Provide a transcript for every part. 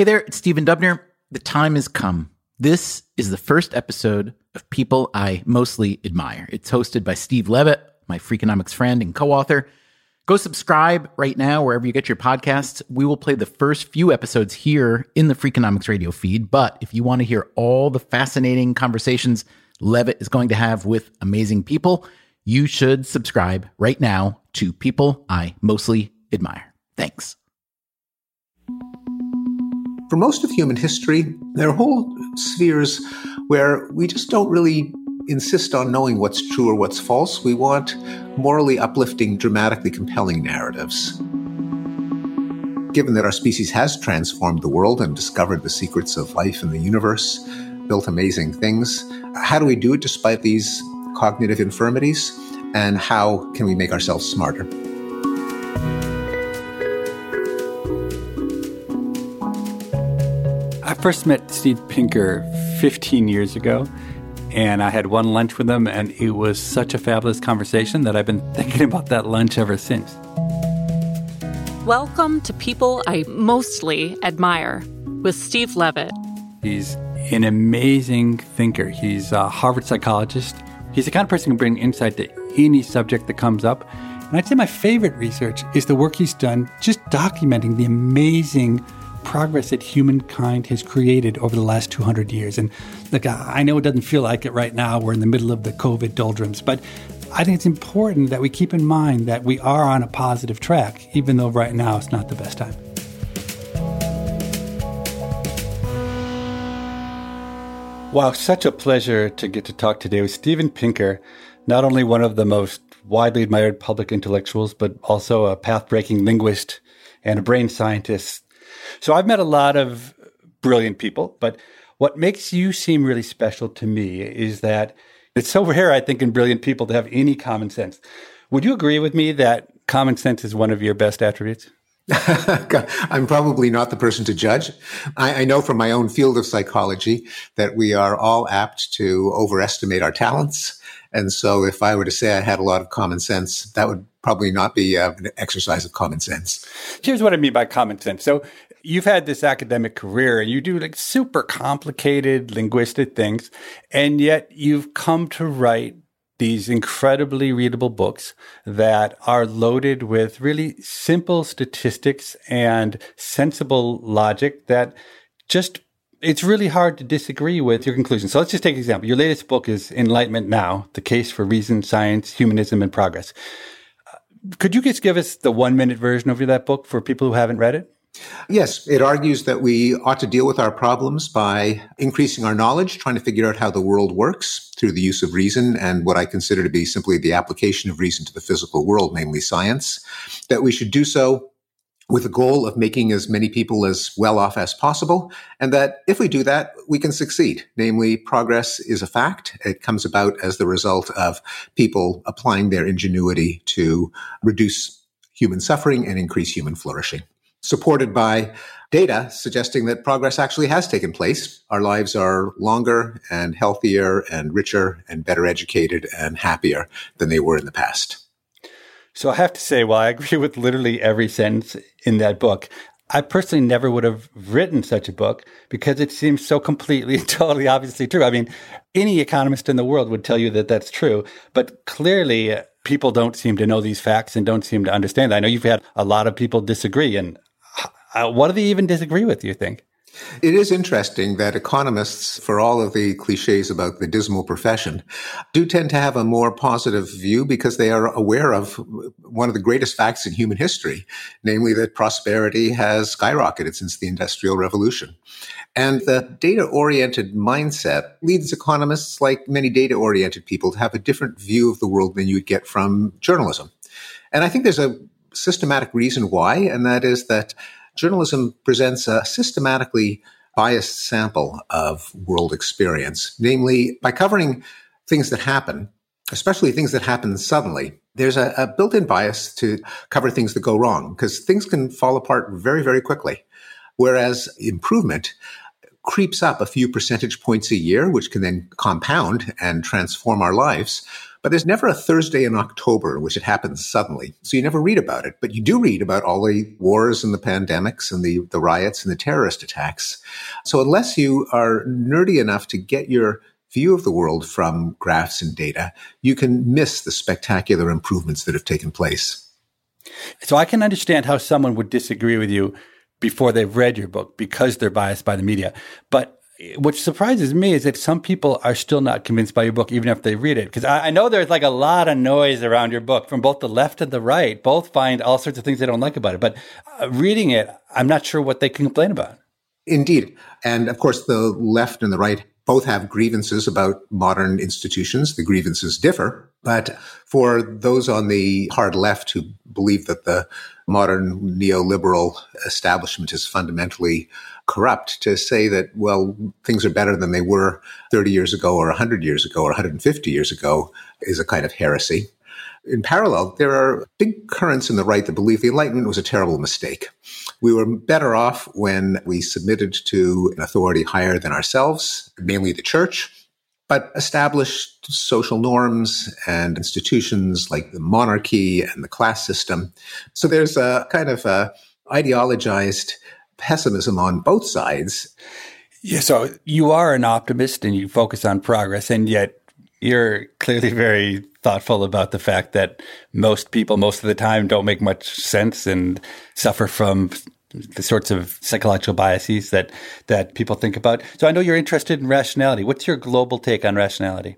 Hey there, it's Stephen Dubner. The time has come. This is the first episode of People I Mostly Admire. It's hosted by Steve Levitt, my Freakonomics friend and co author. Go subscribe right now wherever you get your podcasts. We will play the first few episodes here in the Freakonomics radio feed. But if you want to hear all the fascinating conversations Levitt is going to have with amazing people, you should subscribe right now to People I Mostly Admire. Thanks. For most of human history, there are whole spheres where we just don't really insist on knowing what's true or what's false. We want morally uplifting, dramatically compelling narratives. Given that our species has transformed the world and discovered the secrets of life in the universe, built amazing things, how do we do it despite these cognitive infirmities? And how can we make ourselves smarter? First met Steve Pinker 15 years ago, and I had one lunch with him, and it was such a fabulous conversation that I've been thinking about that lunch ever since. Welcome to People I Mostly Admire with Steve Levitt. He's an amazing thinker. He's a Harvard psychologist. He's the kind of person who can bring insight to any subject that comes up. And I'd say my favorite research is the work he's done just documenting the amazing progress that humankind has created over the last 200 years. And look, I know it doesn't feel like it right now. We're in the middle of the COVID doldrums, but I think it's important that we keep in mind that we are on a positive track, even though right now it's not the best time. Wow, such a pleasure to get to talk today with Steven Pinker, not only one of the most widely admired public intellectuals, but also a path breaking linguist and a brain scientist so I've met a lot of brilliant people, but what makes you seem really special to me is that it's so rare, I think, in brilliant people to have any common sense. Would you agree with me that common sense is one of your best attributes? I'm probably not the person to judge. I, I, know from my own field of psychology that we are all apt to overestimate our talents. And so if I were to say I had a lot of common sense, that would probably not be uh, an exercise of common sense. Here's what I mean by common sense. So you've had this academic career and you do like super complicated linguistic things, and yet you've come to write these incredibly readable books that are loaded with really simple statistics and sensible logic that just it's really hard to disagree with your conclusions. So let's just take an example. Your latest book is Enlightenment Now, The Case for Reason, Science, Humanism, and Progress. Could you just give us the one minute version of that book for people who haven't read it? Yes, it argues that we ought to deal with our problems by increasing our knowledge, trying to figure out how the world works through the use of reason and what I consider to be simply the application of reason to the physical world, namely science. That we should do so with the goal of making as many people as well off as possible. And that if we do that, we can succeed. Namely, progress is a fact. It comes about as the result of people applying their ingenuity to reduce human suffering and increase human flourishing supported by data suggesting that progress actually has taken place. Our lives are longer and healthier and richer and better educated and happier than they were in the past. So I have to say, while I agree with literally every sentence in that book, I personally never would have written such a book because it seems so completely and totally obviously true. I mean, any economist in the world would tell you that that's true, but clearly uh, people don't seem to know these facts and don't seem to understand. I know you've had a lot of people disagree, and uh, what do they even disagree with, you think? It is interesting that economists, for all of the cliches about the dismal profession, do tend to have a more positive view because they are aware of one of the greatest facts in human history, namely that prosperity has skyrocketed since the Industrial Revolution. And the data oriented mindset leads economists, like many data oriented people, to have a different view of the world than you'd get from journalism. And I think there's a systematic reason why, and that is that journalism presents a systematically biased sample of world experience, namely by covering things that happen, especially things that happen suddenly. There's a, a built-in bias to cover things that go wrong because things can fall apart very, very quickly. Whereas improvement creeps up a few percentage points a year, which can then compound and transform our lives But there's never a Thursday in October in which it happens suddenly. So you never read about it, but you do read about all the wars and the pandemics and the, the riots and the terrorist attacks. So unless you are nerdy enough to get your view of the world from graphs and data, you can miss the spectacular improvements that have taken place. So I can understand how someone would disagree with you before they've read your book because they're biased by the media. But what surprises me is that some people are still not convinced by your book, even if they read it. Because I, I, know there's like a lot of noise around your book from both the left and the right. Both find all sorts of things they don't like about it. But uh, reading it, I'm not sure what they can complain about. Indeed. And of course, the left and the right both have grievances about modern institutions. The grievances differ. But for those on the hard left who believe that the modern neoliberal establishment is fundamentally corrupt, to say that, well, things are better than they were 30 years ago or 100 years ago or 150 years ago is a kind of heresy. In parallel, there are big currents in the right that believe the Enlightenment was a terrible mistake. We were better off when we submitted to an authority higher than ourselves, mainly the church, but established social norms and institutions like the monarchy and the class system. So there's a kind of a ideologized pessimism on both sides. Yeah, so you are an optimist and you focus on progress, and yet you're clearly very thoughtful about the fact that most people, most of the time, don't make much sense and suffer from the sorts of psychological biases that that people think about. So I know you're interested in rationality. What's your global take on rationality?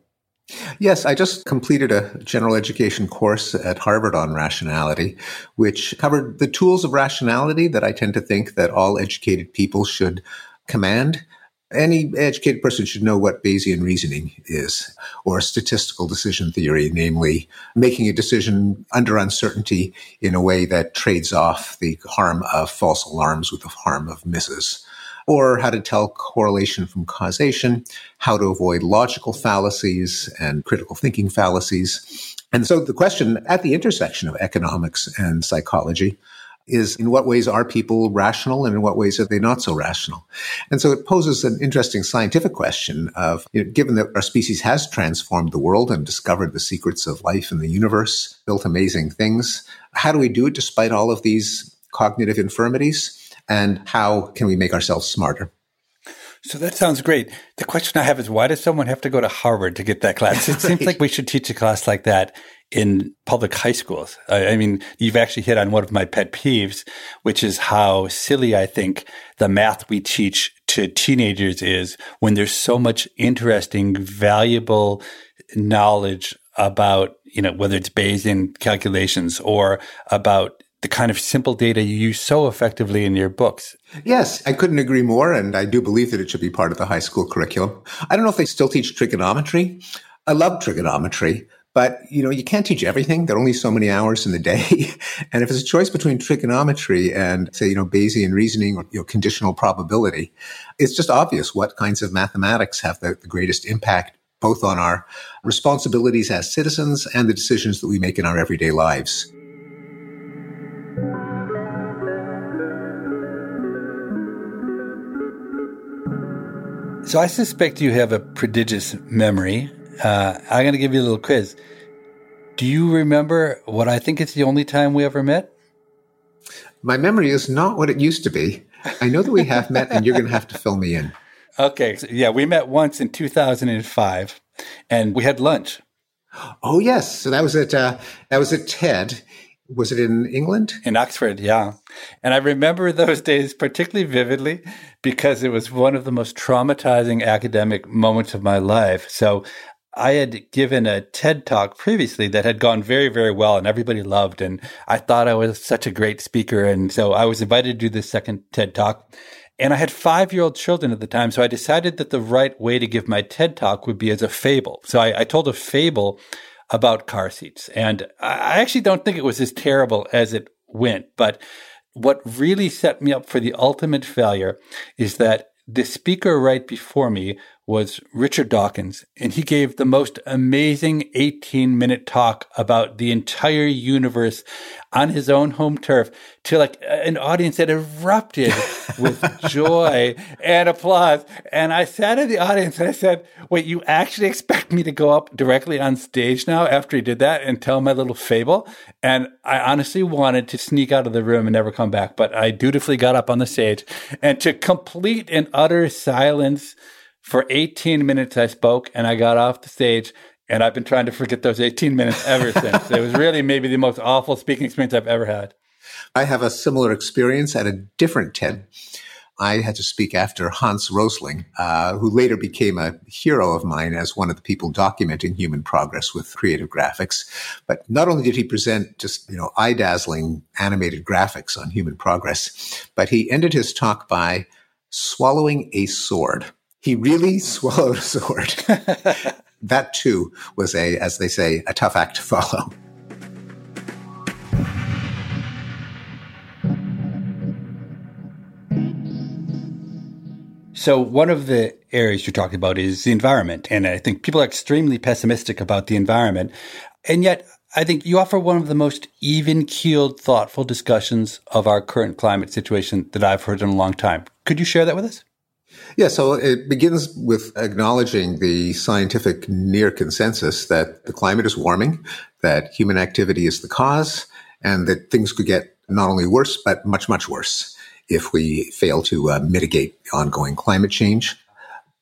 Yes, I just completed a general education course at Harvard on rationality, which covered the tools of rationality that I tend to think that all educated people should command any educated person should know what Bayesian reasoning is, or statistical decision theory, namely making a decision under uncertainty in a way that trades off the harm of false alarms with the harm of misses. Or how to tell correlation from causation, how to avoid logical fallacies and critical thinking fallacies. And so the question at the intersection of economics and psychology is in what ways are people rational and in what ways are they not so rational? And so it poses an interesting scientific question of, you know, given that our species has transformed the world and discovered the secrets of life in the universe, built amazing things, how do we do it despite all of these cognitive infirmities? And how can we make ourselves smarter? So that sounds great. The question I have is why does someone have to go to Harvard to get that class? It seems like we should teach a class like that in public high schools. I, mean, you've actually hit on one of my pet peeves, which is how silly I think the math we teach to teenagers is when there's so much interesting, valuable knowledge about, you know, whether it's Bayesian calculations or about the kind of simple data you use so effectively in your books. Yes, I couldn't agree more. And I do believe that it should be part of the high school curriculum. I don't know if they still teach trigonometry. I love trigonometry, but you know, you can't teach everything. There are only so many hours in the day. and if it's a choice between trigonometry and say, you know, Bayesian reasoning or you know, conditional probability, it's just obvious what kinds of mathematics have the, the greatest impact both on our responsibilities as citizens and the decisions that we make in our everyday lives. So I suspect you have a prodigious memory. Uh, I'm going to give you a little quiz. Do you remember what I think is the only time we ever met? My memory is not what it used to be. I know that we have met, and you're going to have to fill me in. Okay. So yeah, we met once in 2005, and we had lunch. Oh yes, so that was at uh, that was at TED. Was it in England? In Oxford, yeah. And I remember those days particularly vividly because it was one of the most traumatizing academic moments of my life. So I had given a TED talk previously that had gone very, very well and everybody loved. And I thought I was such a great speaker. And so I was invited to do this second TED talk. And I had five year old children at the time. So I decided that the right way to give my TED talk would be as a fable. So I, I told a fable about car seats. And I actually don't think it was as terrible as it went. But what really set me up for the ultimate failure is that the speaker right before me was Richard Dawkins, and he gave the most amazing 18 minute talk about the entire universe on his own home turf to like an audience that erupted with joy and applause. And I sat in the audience and I said, Wait, you actually expect me to go up directly on stage now after he did that and tell my little fable? And I honestly wanted to sneak out of the room and never come back, but I dutifully got up on the stage and to complete and utter silence for 18 minutes, I spoke and I got off the stage. And I've been trying to forget those 18 minutes ever since. It was really maybe the most awful speaking experience I've ever had. I have a similar experience at a different TED. I had to speak after Hans Rosling, uh, who later became a hero of mine as one of the people documenting human progress with creative graphics. But not only did he present just, you know, eye dazzling animated graphics on human progress, but he ended his talk by swallowing a sword. He really swallowed a sword. that too was a, as they say, a tough act to follow. So, one of the areas you're talking about is the environment. And I think people are extremely pessimistic about the environment. And yet, I think you offer one of the most even keeled, thoughtful discussions of our current climate situation that I've heard in a long time. Could you share that with us? Yeah, so it begins with acknowledging the scientific near consensus that the climate is warming, that human activity is the cause, and that things could get not only worse, but much, much worse if we fail to uh, mitigate ongoing climate change.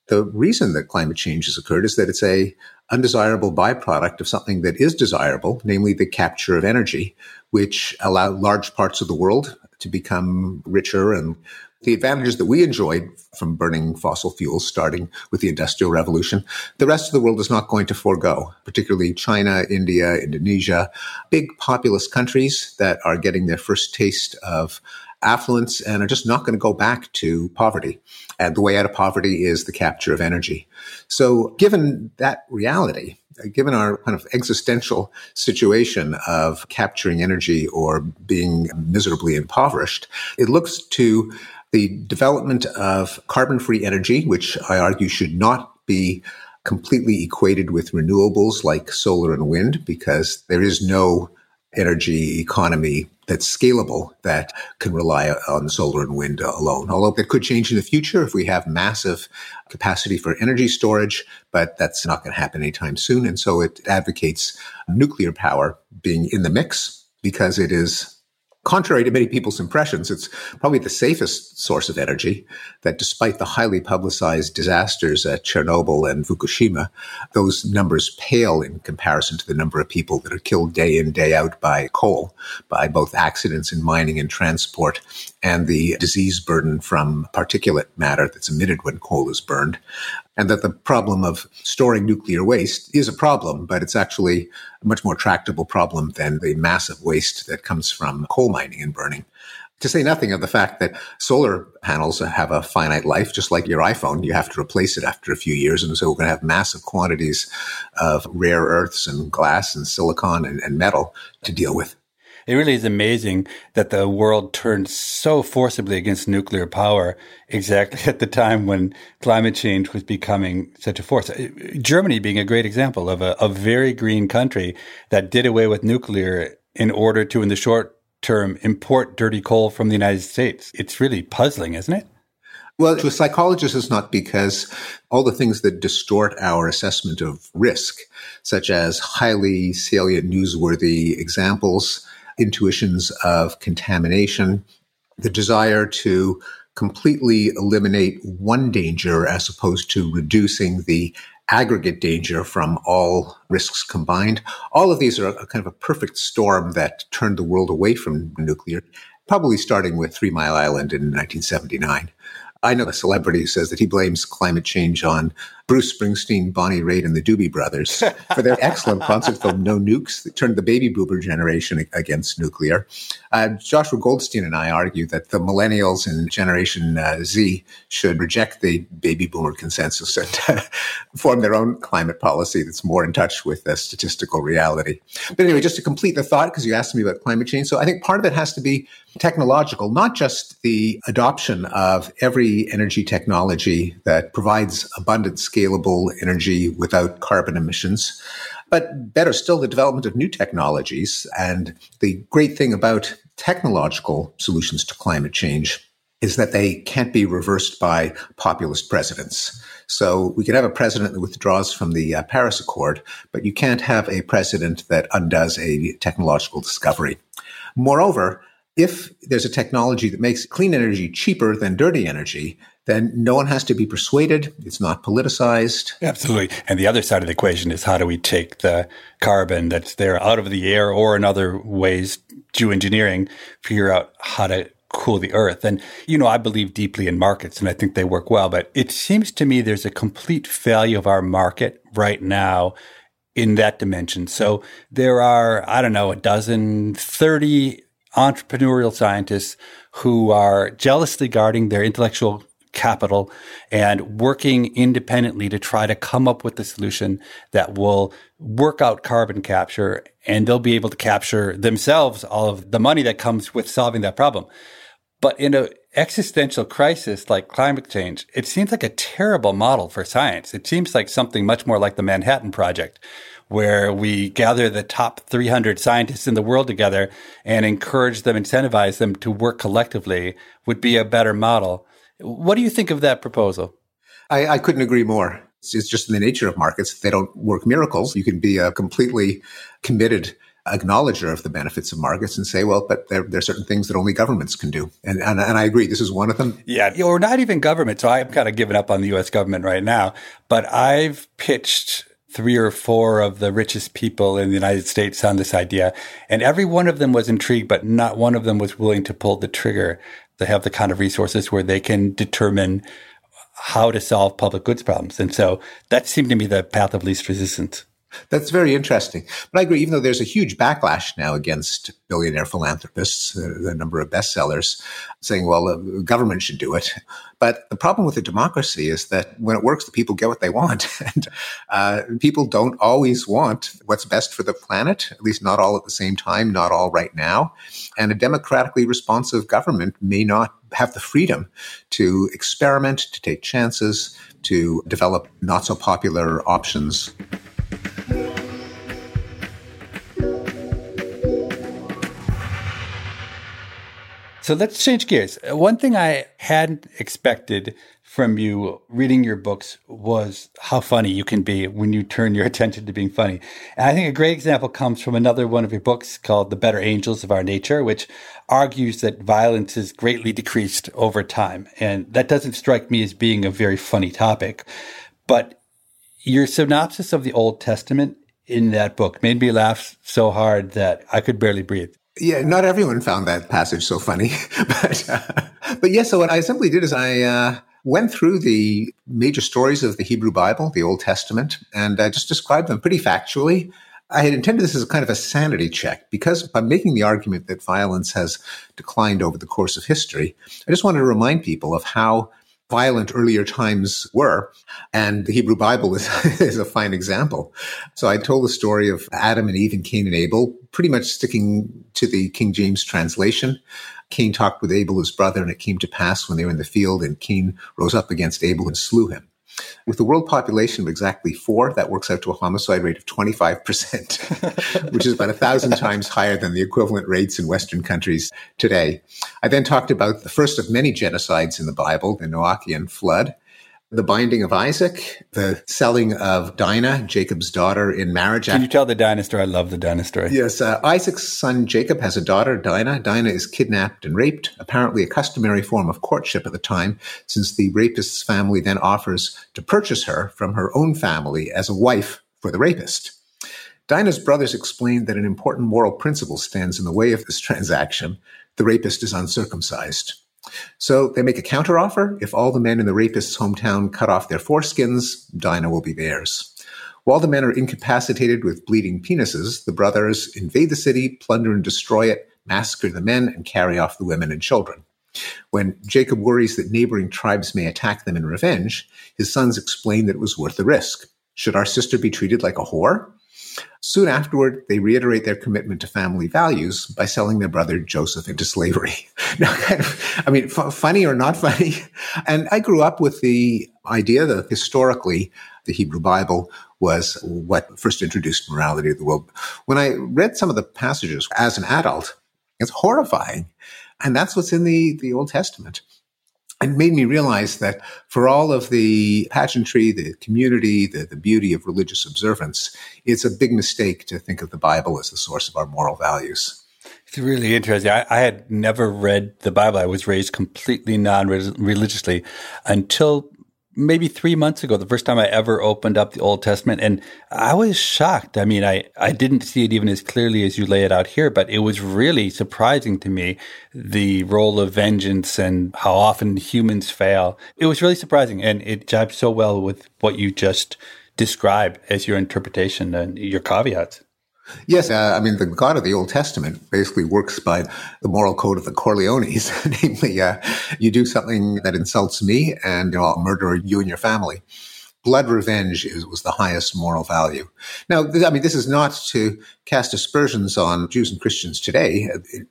The reason that climate change has occurred is that it's a undesirable byproduct of something that is desirable, namely the capture of energy, which allow large parts of the world to become richer and the advantages that we enjoyed from burning fossil fuels starting with the industrial revolution, the rest of the world is not going to forego, particularly China, India, Indonesia, big populous countries that are getting their first taste of affluence and are just not going to go back to poverty. And the way out of poverty is the capture of energy. So given that reality, given our kind of existential situation of capturing energy or being miserably impoverished, it looks to the development of carbon free energy, which I argue should not be completely equated with renewables like solar and wind, because there is no energy economy that's scalable that can rely on solar and wind alone. Although that could change in the future if we have massive capacity for energy storage, but that's not going to happen anytime soon. And so it advocates nuclear power being in the mix because it is contrary to many people's impressions, it's probably the safest source of energy. That despite the highly publicized disasters at Chernobyl and Fukushima, those numbers pale in comparison to the number of people that are killed day in, day out by coal, by both accidents in mining and transport, and the disease burden from particulate matter that's emitted when coal is burned and that the problem of storing nuclear waste is a problem, but it's actually a much more tractable problem than the massive waste that comes from coal mining and burning. To say nothing of the fact that solar panels have a finite life, just like your iPhone, you have to replace it after a few years. And so we're going to have massive quantities of rare earths and glass and silicon and, and metal to deal with. It really is amazing that the world turned so forcibly against nuclear power exactly at the time when climate change was becoming such a force. Uh, Germany being a great example of a, a very green country that did away with nuclear in order to, in the short term, import dirty coal from the United States. It's really puzzling, isn't it? Well, to a psychologist, it's not because all the things that distort our assessment of risk, such as highly salient, newsworthy examples, intuitions of contamination, the desire to completely eliminate one danger as opposed to reducing the aggregate danger from all risks combined. All of these are a kind of a perfect storm that turned the world away from nuclear, probably starting with Three Mile Island in 1979. I know a celebrity who says that he blames climate change on Bruce Springsteen, Bonnie Raitt, and the Doobie Brothers for their excellent concert film No Nukes that turned the baby boomer generation against nuclear. Uh, Joshua Goldstein and I argue that the millennials and Generation uh, Z should reject the baby boomer consensus and uh, form their own climate policy that's more in touch with the statistical reality. But anyway, just to complete the thought, because you asked me about climate change. So I think part of it has to be technological, not just the adoption of every energy technology that provides abundant scale scalable energy without carbon emissions. But better still, the development of new technologies. And the great thing about technological solutions to climate change is that they can't be reversed by populist presidents. So we can have a president that withdraws from the uh, Paris Accord, but you can't have a president that undoes a technological discovery. Moreover, if there's a technology that makes clean energy cheaper than dirty energy, then no one has to be persuaded. It's not politicized. Absolutely. And the other side of the equation is how do we take the carbon that's there out of the air or in other ways, geoengineering, figure out how to cool the earth. And, you know, I believe deeply in markets and I think they work well, but it seems to me there's a complete failure of our market right now in that dimension. So there are, I don't know, a dozen, 30 entrepreneurial scientists who are jealously guarding their intellectual capital and working independently to try to come up with a solution that will work out carbon capture and they'll be able to capture themselves all of the money that comes with solving that problem. But in an existential crisis like climate change, it seems like a terrible model for science. It seems like something much more like the Manhattan Project, where we gather the top 300 scientists in the world together and encourage them, incentivize them to work collectively would be a better model. What do you think of that proposal? I, I couldn't agree more. It's, it's just in the nature of markets. They don't work miracles. You can be a completely committed acknowledger of the benefits of markets and say, well, but there, there, are certain things that only governments can do. And, and, and I agree, this is one of them. Yeah, or not even government. So I'm kind of giving up on the US government right now. But I've pitched three or four of the richest people in the United States on this idea. And every one of them was intrigued, but not one of them was willing to pull the trigger to have the kind of resources where they can determine how to solve public goods problems. And so that seemed to me the path of least resistance. That's very interesting. But I agree, even though there's a huge backlash now against billionaire philanthropists, the number of bestsellers saying, well, the government should do it. But the problem with a democracy is that when it works, the people get what they want. and uh, people don't always want what's best for the planet, at least not all at the same time, not all right now. And a democratically responsive government may not have the freedom to experiment, to take chances, to develop not so popular options. So let's change gears. One thing I hadn't expected from you reading your books was how funny you can be when you turn your attention to being funny. And I think a great example comes from another one of your books called The Better Angels of Our Nature, which argues that violence is greatly decreased over time. And that doesn't strike me as being a very funny topic. But your synopsis of the Old Testament in that book made me laugh so hard that I could barely breathe. Yeah, not everyone found that passage so funny, but uh, but yes. so what I simply did is I uh, went through the major stories of the Hebrew Bible, the Old Testament, and I just described them pretty factually. I had intended this as a kind of a sanity check because by making the argument that violence has declined over the course of history, I just wanted to remind people of how violent earlier times were. And the Hebrew Bible is, is a fine example. So I told the story of Adam and Eve and Cain and Abel, pretty much sticking to the King James translation. Cain talked with Abel, his brother, and it came to pass when they were in the field and Cain rose up against Abel and slew him. With the world population of exactly four, that works out to a homicide rate of 25%, which is about a thousand times higher than the equivalent rates in Western countries today. I then talked about the first of many genocides in the Bible, the Noachian flood the binding of Isaac, the selling of Dinah, Jacob's daughter, in marriage. Can you tell the Dinah story? I love the Dinah story. Yes. Uh, Isaac's son Jacob has a daughter, Dinah. Dinah is kidnapped and raped, apparently a customary form of courtship at the time, since the rapist's family then offers to purchase her from her own family as a wife for the rapist. Dinah's brothers explain that an important moral principle stands in the way of this transaction. The rapist is uncircumcised. So they make a counteroffer. If all the men in the rapist's hometown cut off their foreskins, Dinah will be theirs. While the men are incapacitated with bleeding penises, the brothers invade the city, plunder and destroy it, massacre the men, and carry off the women and children. When Jacob worries that neighboring tribes may attack them in revenge, his sons explain that it was worth the risk. Should our sister be treated like a whore? Soon afterward, they reiterate their commitment to family values by selling their brother Joseph into slavery. now, kind of, I mean, f- funny or not funny. And I grew up with the idea that historically the Hebrew Bible was what first introduced morality to the world. When I read some of the passages as an adult, it's horrifying. And that's what's in the, the Old Testament. It made me realize that for all of the pageantry, the community, the, the beauty of religious observance, it's a big mistake to think of the Bible as the source of our moral values. It's really interesting. I, I, had never read the Bible. I was raised completely non religiously until maybe three months ago, the first time I ever opened up the Old Testament. And I was shocked. I mean, I, I didn't see it even as clearly as you lay it out here, but it was really surprising to me the role of vengeance and how often humans fail. It was really surprising. And it jibes so well with what you just described as your interpretation and your caveats. Yes, uh, I mean, the God of the Old Testament basically works by the moral code of the Corleones, namely, uh, you do something that insults me and you know, I'll murder you and your family. Blood revenge is, was the highest moral value. Now, th- I mean, this is not to cast aspersions on Jews and Christians today.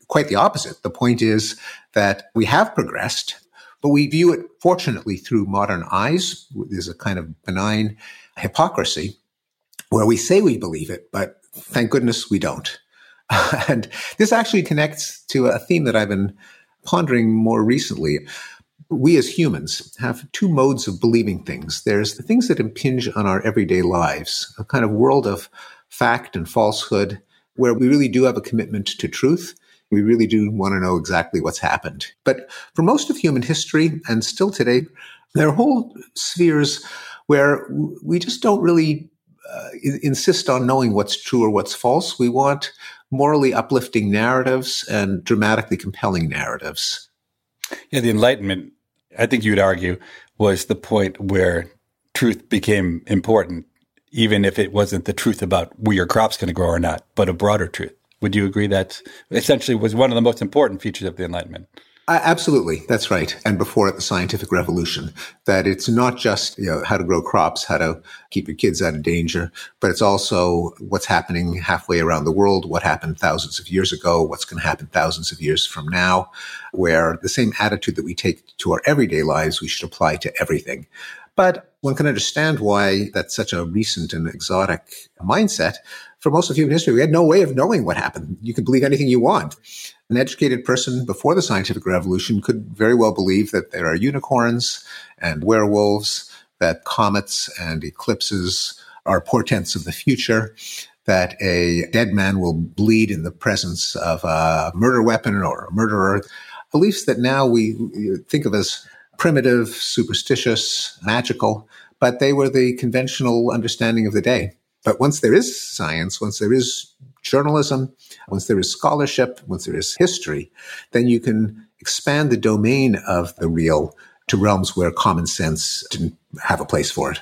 Quite the opposite. The point is that we have progressed, but we view it fortunately through modern eyes. There's a kind of benign hypocrisy where we say we believe it, but thank goodness we don't. and this actually connects to a theme that I've been pondering more recently. We as humans have two modes of believing things. There's the things that impinge on our everyday lives, a kind of world of fact and falsehood where we really do have a commitment to truth. We really do want to know exactly what's happened. But for most of human history and still today, there are whole spheres where we just don't really uh, insist on knowing what's true or what's false. We want morally uplifting narratives and dramatically compelling narratives. Yeah, the Enlightenment, I think you would argue, was the point where truth became important, even if it wasn't the truth about where your crop's going to grow or not, but a broader truth. Would you agree that essentially was one of the most important features of the Enlightenment? Absolutely, that's right. And before it, the scientific revolution, that it's not just you know how to grow crops, how to keep your kids out of danger, but it's also what's happening halfway around the world, what happened thousands of years ago, what's going to happen thousands of years from now, where the same attitude that we take to our everyday lives, we should apply to everything. But one can understand why that's such a recent and exotic mindset. For most of human history, we had no way of knowing what happened. You could believe anything you want. An educated person before the scientific revolution could very well believe that there are unicorns and werewolves, that comets and eclipses are portents of the future, that a dead man will bleed in the presence of a murder weapon or a murderer. Beliefs that now we think of as primitive, superstitious, magical, but they were the conventional understanding of the day. But once there is science, once there is journalism, once there is scholarship, once there is history, then you can expand the domain of the real to realms where common sense didn't have a place for it.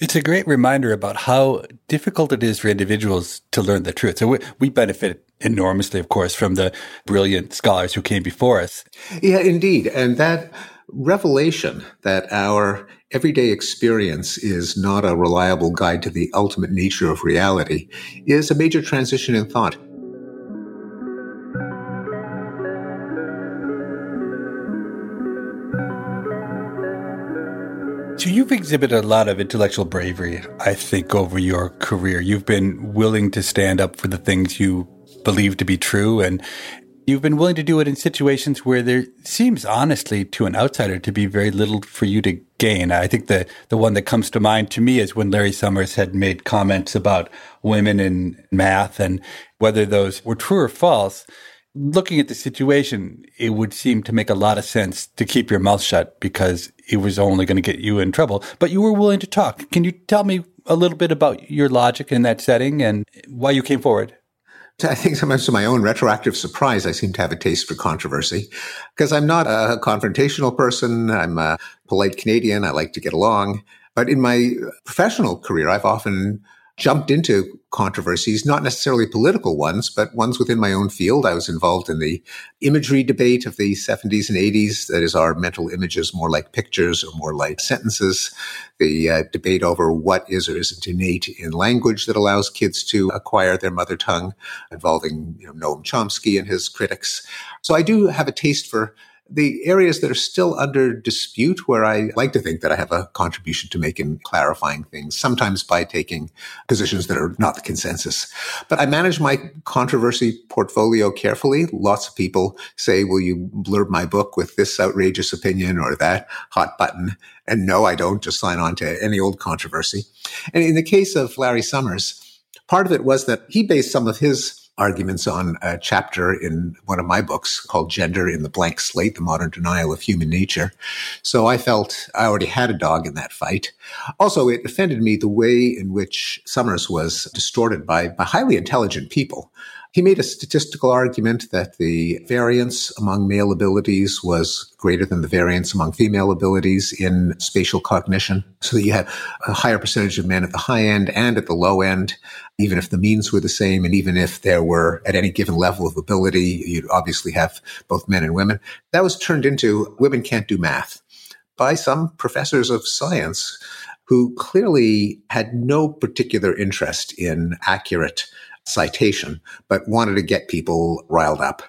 It's a great reminder about how difficult it is for individuals to learn the truth. So we, we benefit enormously, of course, from the brilliant scholars who came before us. Yeah, indeed. And that revelation that our everyday experience is not a reliable guide to the ultimate nature of reality is a major transition in thought. So you've exhibited a lot of intellectual bravery, I think, over your career. You've been willing to stand up for the things you believe to be true and You've been willing to do it in situations where there seems honestly to an outsider to be very little for you to gain. I think the, the one that comes to mind to me is when Larry Summers had made comments about women in math and whether those were true or false. Looking at the situation, it would seem to make a lot of sense to keep your mouth shut because it was only going to get you in trouble. But you were willing to talk. Can you tell me a little bit about your logic in that setting and why you came forward? I think sometimes to my own retroactive surprise, I seem to have a taste for controversy because I'm not a confrontational person. I'm a polite Canadian. I like to get along. But in my professional career, I've often jumped into controversies, not necessarily political ones, but ones within my own field. I was involved in the imagery debate of the 70s and 80s. That is, are mental images more like pictures or more like sentences? The uh, debate over what is or isn't innate in language that allows kids to acquire their mother tongue, involving you know, Noam Chomsky and his critics. So I do have a taste for the areas that are still under dispute where I like to think that I have a contribution to make in clarifying things, sometimes by taking positions that are not the consensus. But I manage my controversy portfolio carefully. Lots of people say, will you blurb my book with this outrageous opinion or that hot button? And no, I don't just sign on to any old controversy. And in the case of Larry Summers, part of it was that he based some of his arguments on a chapter in one of my books called Gender in the Blank Slate, The Modern Denial of Human Nature. So I felt I already had a dog in that fight. Also, it offended me the way in which Summers was distorted by, by highly intelligent people. He made a statistical argument that the variance among male abilities was greater than the variance among female abilities in spatial cognition. So that you had a higher percentage of men at the high end and at the low end, even if the means were the same. And even if there were at any given level of ability, you'd obviously have both men and women. That was turned into women can't do math by some professors of science who clearly had no particular interest in accurate citation, but wanted to get people riled up.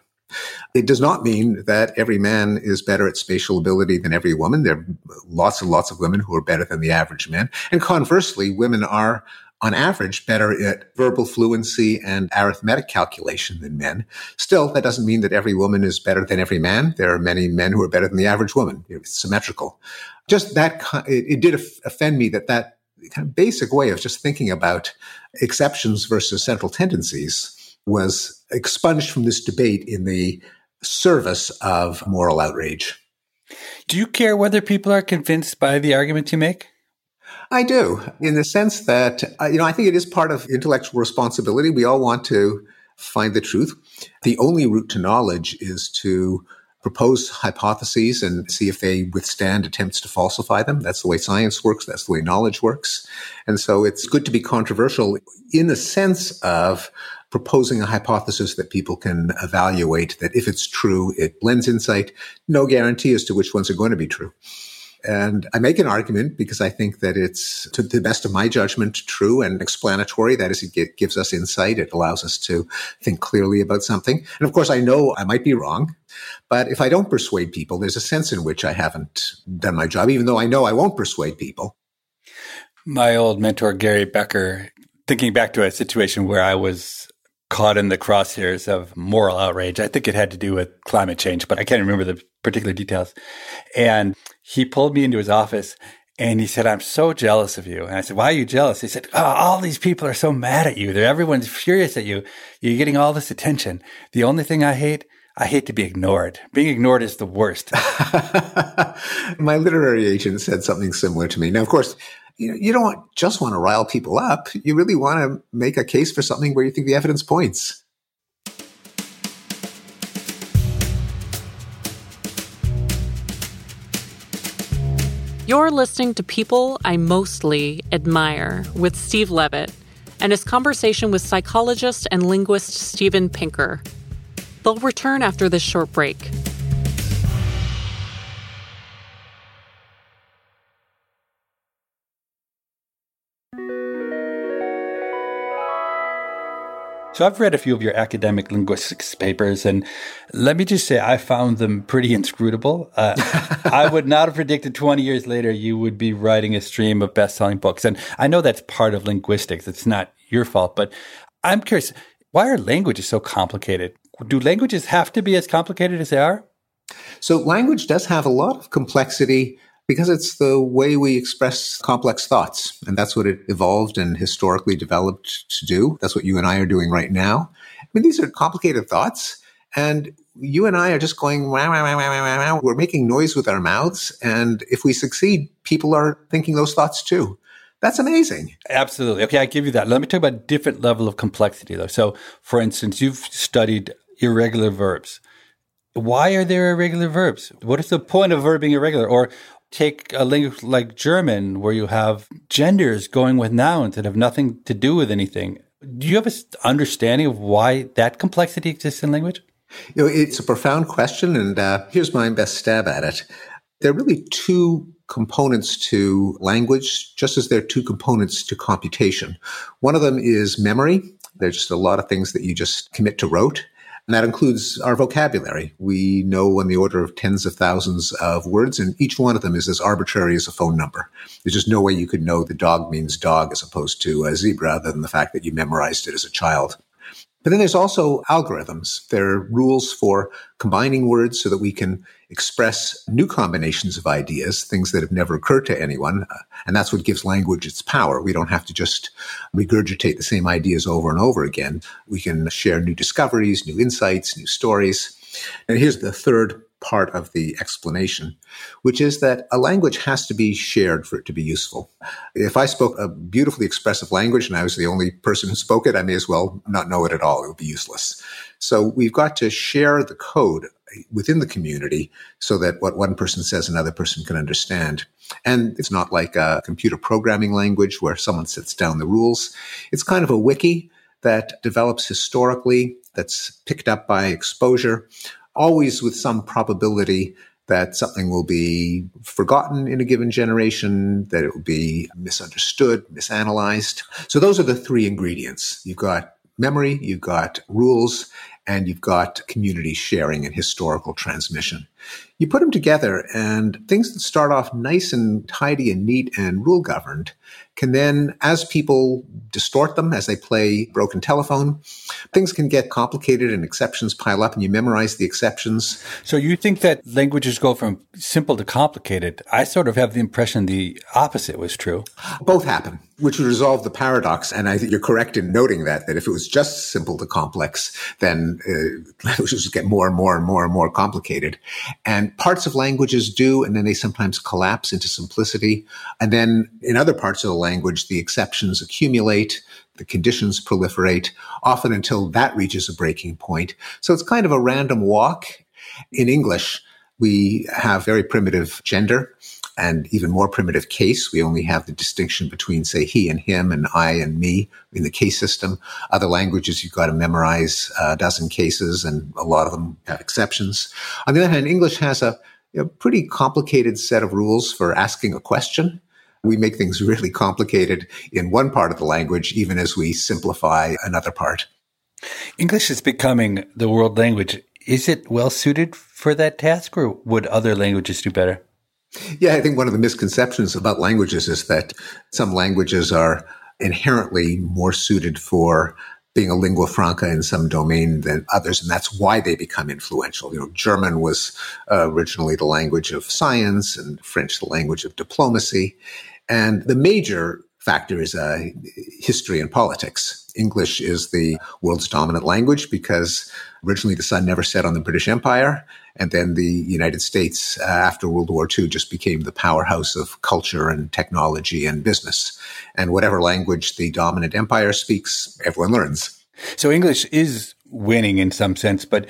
It does not mean that every man is better at spatial ability than every woman. There are lots and lots of women who are better than the average man. And conversely, women are on average better at verbal fluency and arithmetic calculation than men. Still, that doesn't mean that every woman is better than every man. There are many men who are better than the average woman. It's symmetrical. Just that, it, it did offend me that that kind of basic way of just thinking about exceptions versus central tendencies was expunged from this debate in the service of moral outrage. Do you care whether people are convinced by the argument you make? I do, in the sense that, uh, you know, I think it is part of intellectual responsibility. We all want to find the truth. The only route to knowledge is to propose hypotheses and see if they withstand attempts to falsify them. That's the way science works. That's the way knowledge works. And so it's good to be controversial in the sense of proposing a hypothesis that people can evaluate that if it's true, it lends insight. No guarantee as to which ones are going to be true. And I make an argument because I think that it's, to the best of my judgment, true and explanatory. That is, it gives us insight. It allows us to think clearly about something. And of course, I know I might be wrong, but if I don't persuade people, there's a sense in which I haven't done my job, even though I know I won't persuade people. My old mentor, Gary Becker, thinking back to a situation where I was caught in the crosshairs of moral outrage. I think it had to do with climate change, but I can't remember the particular details. And he pulled me into his office and he said, I'm so jealous of you. And I said, why are you jealous? He said, oh, all these people are so mad at you. They're, everyone's furious at you. You're getting all this attention. The only thing I hate, I hate to be ignored. Being ignored is the worst. My literary agent said something similar to me. Now, of course, you, know, you don't just want to rile people up. You really want to make a case for something where you think the evidence points. You're listening to People I Mostly Admire with Steve Levitt and his conversation with psychologist and linguist Steven Pinker. They'll return after this short break. So I've read a few of your academic linguistics papers, and let me just say I found them pretty inscrutable. Uh, I would not have predicted 20 years later you would be writing a stream of best-selling books, and I know that's part of linguistics. It's not your fault, but I'm curious: why are languages so complicated? Do languages have to be as complicated as they are? So language does have a lot of complexity because it's the way we express complex thoughts. And that's what it evolved and historically developed to do. That's what you and I are doing right now. I mean, these are complicated thoughts. And you and I are just going, we're making noise with our mouths. And if we succeed, people are thinking those thoughts too. That's amazing. Absolutely. Okay, I give you that. Let me talk about a different level of complexity though. So, for instance, you've studied irregular verbs. Why are there irregular verbs? What is the point of verb being irregular? Or take a language like German, where you have genders going with nouns that have nothing to do with anything. Do you have an understanding of why that complexity exists in language? You know, it's a profound question, and uh, here's my best stab at it. There are really two components to language, just as there are two components to computation. One of them is memory. There's just a lot of things that you just commit to rote. And that includes our vocabulary. We know on the order of tens of thousands of words, and each one of them is as arbitrary as a phone number. There's just no way you could know the dog means dog as opposed to a zebra other than the fact that you memorized it as a child. But then there's also algorithms. There are rules for combining words so that we can express new combinations of ideas, things that have never occurred to anyone. Uh, and that's what gives language its power. We don't have to just regurgitate the same ideas over and over again. We can share new discoveries, new insights, new stories. And here's the third part of the explanation, which is that a language has to be shared for it to be useful. If I spoke a beautifully expressive language and I was the only person who spoke it, I may as well not know it at all. It would be useless. So we've got to share the code within the community so that what one person says another person can understand. And it's not like a computer programming language where someone sets down the rules. It's kind of a wiki that develops historically, that's picked up by exposure, always with some probability that something will be forgotten in a given generation, that it will be misunderstood, misanalyzed. So those are the three ingredients. You've got memory, you've got rules, and you've got community sharing and historical transmission. You put them together and things that start off nice and tidy and neat and rule governed can then, as people distort them, as they play broken telephone, things can get complicated and exceptions pile up and you memorize the exceptions. So you think that languages go from simple to complicated? I sort of have the impression the opposite was true. Both happen, which would resolve the paradox. And I think you're correct in noting that, that if it was just simple to complex, then uh, languages get more and more and more and more complicated. And parts of languages do, and then they sometimes collapse into simplicity. And then in other parts of the language, the exceptions accumulate, the conditions proliferate, often until that reaches a breaking point. So it's kind of a random walk. In English, we have very primitive gender and even more primitive case. We only have the distinction between, say, he and him and I and me in the case system. Other languages, you've got to memorize a dozen cases, and a lot of them have exceptions. On the other hand, English has a, pretty complicated set of rules for asking a question. We make things really complicated in one part of the language, even as we simplify another part. English is becoming the world language. Is it well suited for that task, or would other languages do better? Yeah, I think one of the misconceptions about languages is that some languages are inherently more suited for being a lingua franca in some domain than others, and that's why they become influential. You know, German was uh, originally the language of science, and French the language of diplomacy, and the major factor is uh, history and politics. English is the world's dominant language because originally the sun never set on the British Empire. And then the United States, uh, after World War II, just became the powerhouse of culture and technology and business. And whatever language the dominant empire speaks, everyone learns. So English is winning in some sense, but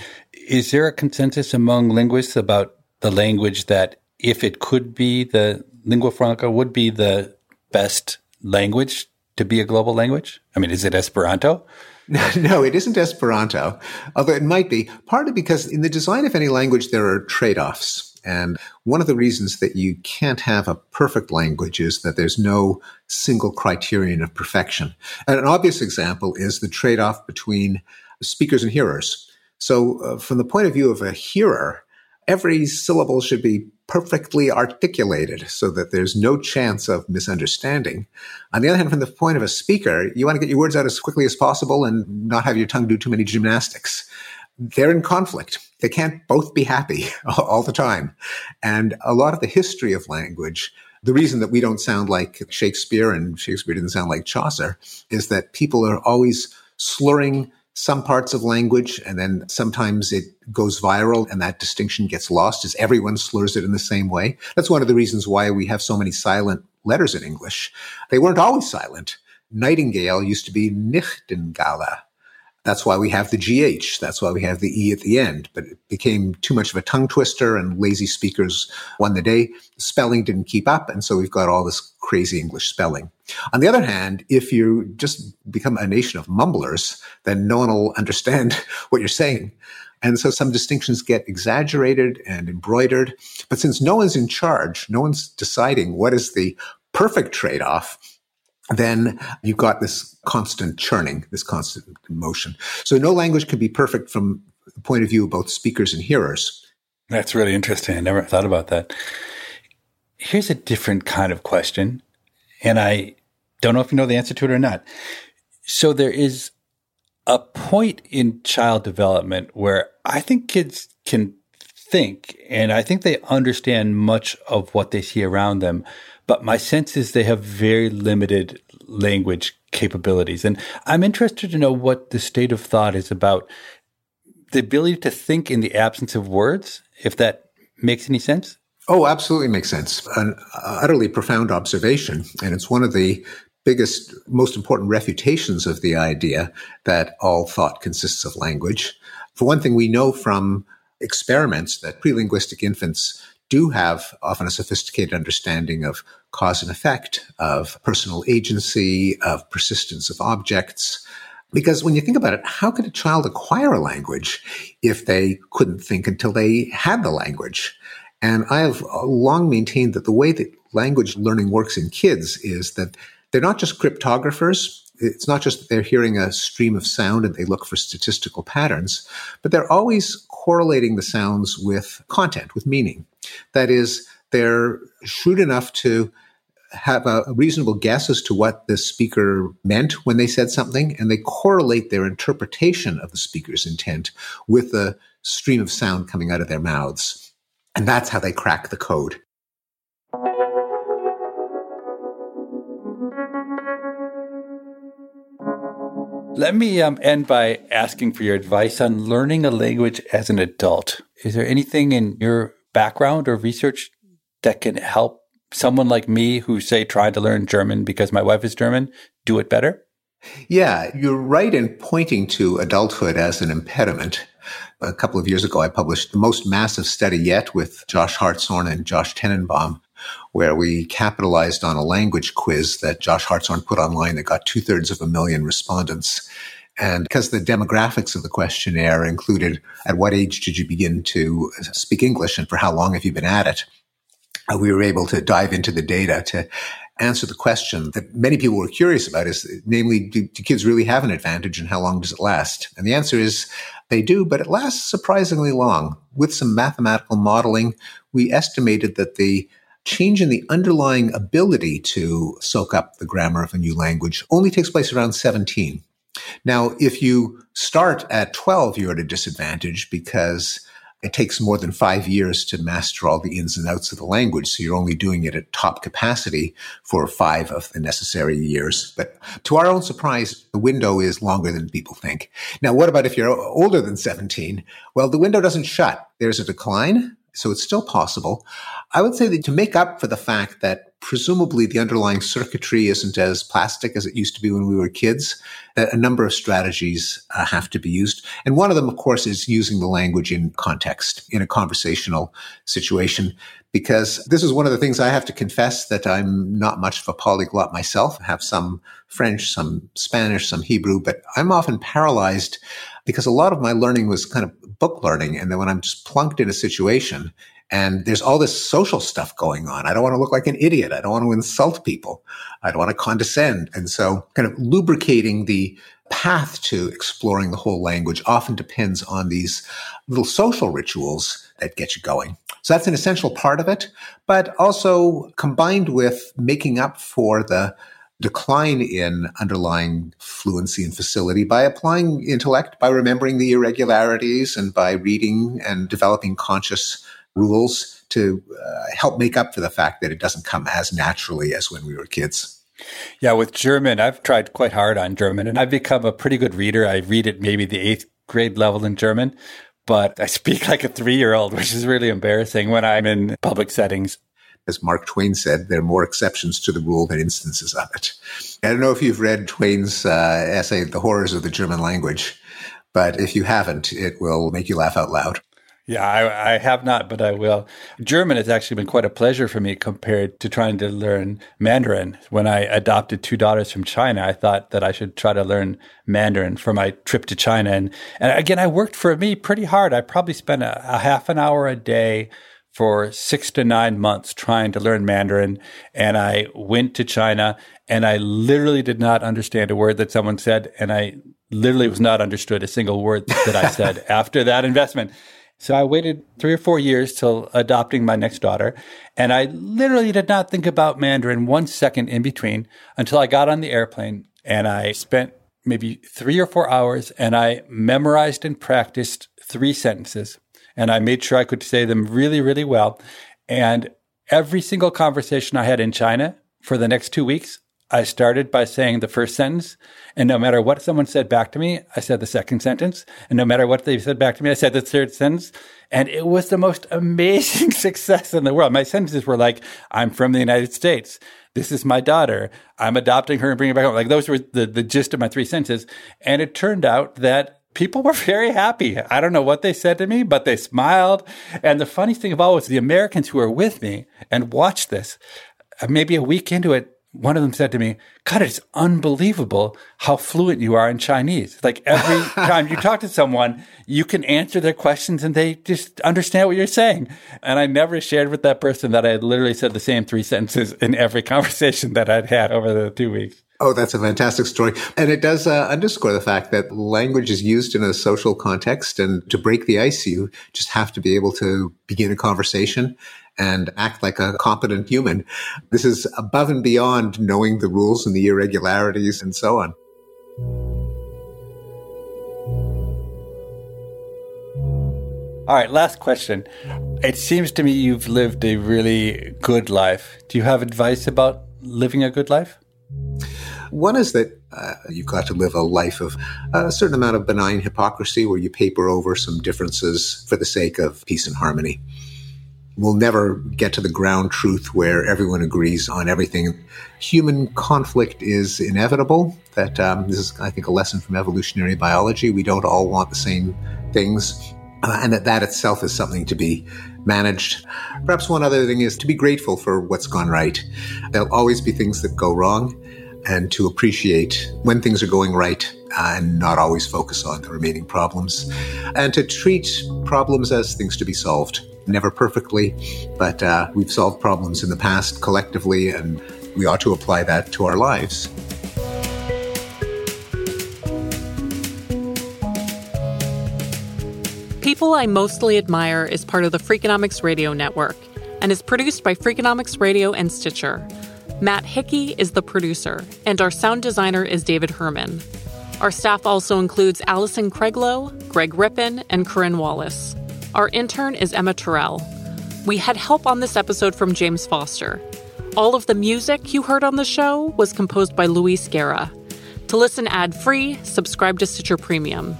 is there a consensus among linguists about the language that if it could be the lingua franca would be the best language to be a global language? I mean, is it Esperanto? No, it isn't Esperanto, although it might be, partly because in the design of any language, there are trade offs. And one of the reasons that you can't have a perfect language is that there's no single criterion of perfection. And an obvious example is the trade off between speakers and hearers. So, uh, from the point of view of a hearer, every syllable should be perfectly articulated so that there's no chance of misunderstanding. On the other hand, from the point of a speaker, you want to get your words out as quickly as possible and not have your tongue do too many gymnastics. They're in conflict. They can't both be happy all the time. And a lot of the history of language the reason that we don't sound like Shakespeare and Shakespeare didn't sound like Chaucer is that people are always slurring some parts of language and then sometimes it goes viral and that distinction gets lost as everyone slurs it in the same way. That's one of the reasons why we have so many silent letters in English. They weren't always silent. Nightingale used to be Nichtengale. That's why we have the GH. That's why we have the E at the end. But it became too much of a tongue twister and lazy speakers won the day. Spelling didn't keep up. And so we've got all this crazy English spelling. On the other hand, if you just become a nation of mumblers, then no one will understand what you're saying. And so some distinctions get exaggerated and embroidered. But since no one's in charge, no one's deciding what is the perfect trade off, then you've got this constant churning, this constant motion. So no language can be perfect from the point of view of both speakers and hearers. That's really interesting. I never thought about that. Here's a different kind of question, and I don't know if you know the answer to it or not. So there is a point in child development where I think kids can think and I think they understand much of what they see around them. But my sense is they have very limited language capabilities. And I'm interested to know what the state of thought is about the ability to think in the absence of words, if that makes any sense. Oh, absolutely makes sense. An utterly profound observation. And it's one of the biggest, most important refutations of the idea that all thought consists of language. For one thing, we know from experiments that prelinguistic infants do have often a sophisticated understanding of cause and effect, of personal agency, of persistence of objects. Because when you think about it, how could a child acquire a language if they couldn't think until they had the language? And I have uh, long maintained that the way that language learning works in kids is that they're not just cryptographers. It's not just that they're hearing a stream of sound and they look for statistical patterns, but they're always correlating the sounds with content, with meaning. That is, they're shrewd enough to have a reasonable guess as to what the speaker meant when they said something, and they correlate their interpretation of the speaker's intent with the stream of sound coming out of their mouths. And that's how they crack the code. Let me um, end by asking for your advice on learning a language as an adult. Is there anything in your background or research that can help someone like me who say tried to learn German because my wife is German do it better? Yeah, you're right in pointing to adulthood as an impediment. A couple of years ago, I published the most massive study yet with Josh Hartshorne and Josh Tenenbaum where we capitalized on a language quiz that Josh Hartshorne put online that got two thirds of a million respondents. And because the demographics of the questionnaire included at what age did you begin to speak English and for how long have you been at it, uh, we were able to dive into the data to answer the question that many people were curious about is namely, do, do, kids really have an advantage and how long does it last? And the answer is they do, but it lasts surprisingly long. With some mathematical modeling, we estimated that the change in the underlying ability to soak up the grammar of a new language only takes place around 17. Now, if you start at 12, you're at a disadvantage because it takes more than five years to master all the ins and outs of the language. So you're only doing it at top capacity for five of the necessary years. But to our own surprise, the window is longer than people think. Now, what about if you're older than 17? Well, the window doesn't shut. There's a decline. So it's still possible. I would say that to make up for the fact that presumably the underlying circuitry isn't as plastic as it used to be when we were kids, a number of strategies uh, have to be used. And one of them, of course, is using the language in context, in a conversational situation, because this is one of the things I have to confess that I'm not much of a polyglot myself. I have some French, some Spanish, some Hebrew, but I'm often paralyzed because a lot of my learning was kind of book learning. And then when I'm just plunked in a situation and there's all this social stuff going on. I don't want to look like an idiot. I don't want to insult people. I don't want to condescend. And so kind of lubricating the path to exploring the whole language often depends on these little social rituals that get you going. So that's an essential part of it, but also combined with making up for the decline in underlying fluency and facility by applying intellect, by remembering the irregularities and by reading and developing conscious rules to uh, help make up for the fact that it doesn't come as naturally as when we were kids. Yeah, with German, I've tried quite hard on German and I've become a pretty good reader. I read at maybe the eighth grade level in German, but I speak like a three year old, which is really embarrassing when I'm in public settings. As Mark Twain said, there are more exceptions to the rule than instances of it. I don't know if you've read Twain's uh, essay, The Horrors of the German Language, but if you haven't, it will make you laugh out loud. Yeah, I, I, have not, but I will. German has actually been quite a pleasure for me compared to trying to learn Mandarin. When I adopted two daughters from China, I thought that I should try to learn Mandarin for my trip to China. And, and again, I worked for me pretty hard. I probably spent a, a half an hour a day for six to nine months trying to learn Mandarin. And I went to China and I literally did not understand a word that someone said. And I literally was not understood a single word that I said after that investment. So I waited three or four years till adopting my next daughter. And I literally did not think about Mandarin one second in between until I got on the airplane and I spent maybe three or four hours and I memorized and practiced three sentences. And I made sure I could say them really, really well. And every single conversation I had in China for the next two weeks, I started by saying the first sentence. And no matter what someone said back to me, I said the second sentence. And no matter what they said back to me, I said the third sentence. And it was the most amazing success in the world. My sentences were like, I'm from the United States. This is my daughter. I'm adopting her and bringing her back home. Like those were the, the gist of my three sentences. And it turned out that people were very happy. I don't know what they said to me, but they smiled. And the funniest thing of all was the Americans who were with me and watched this, uh, maybe a week into it, one of them said to me, God, it's unbelievable how fluent you are in Chinese. Like every time you talk to someone, you can answer their questions and they just understand what you're saying. And I never shared with that person that I had literally said the same three sentences in every conversation that I'd had over the two weeks. Oh, that's a fantastic story. And it does uh, underscore the fact that language is used in a social context. And to break the ice, you just have to be able to begin a conversation and act like a competent human. This is above and beyond knowing the rules and the irregularities and so on. All right, last question. It seems to me you've lived a really good life. Do you have advice about living a good life? One is that uh, you've got to live a life of a certain amount of benign hypocrisy where you paper over some differences for the sake of peace and harmony we'll never get to the ground truth where everyone agrees on everything. Human conflict is inevitable. That um, this is, I think, a lesson from evolutionary biology. We don't all want the same things, uh, and that that itself is something to be managed. Perhaps one other thing is to be grateful for what's gone right. There'll always be things that go wrong, and to appreciate when things are going right uh, and not always focus on the remaining problems, and to treat problems as things to be solved never perfectly, but uh, we've solved problems in the past collectively, and we ought to apply that to our lives. People I Mostly Admire is part of the Freakonomics Radio Network and is produced by Freakonomics Radio and Stitcher. Matt Hickey is the producer, and our sound designer is David Herman. Our staff also includes Allison Craiglow, Greg Rippin, and Corinne Wallace. Our intern is Emma Terrell. We had help on this episode from James Foster. All of the music you heard on the show was composed by Luis Guerra. To listen ad free, subscribe to Stitcher Premium.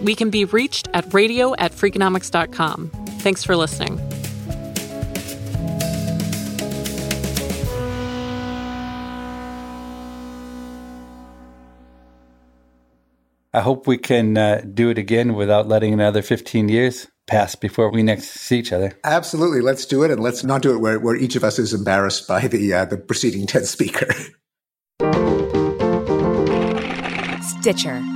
We can be reached at radio at freakonomics.com. Thanks for listening. I hope we can uh, do it again without letting another 15 years pass before we next see each other. Absolutely. Let's do it. And let's not do it where, where each of us is embarrassed by the, uh, the preceding TED speaker. Stitcher.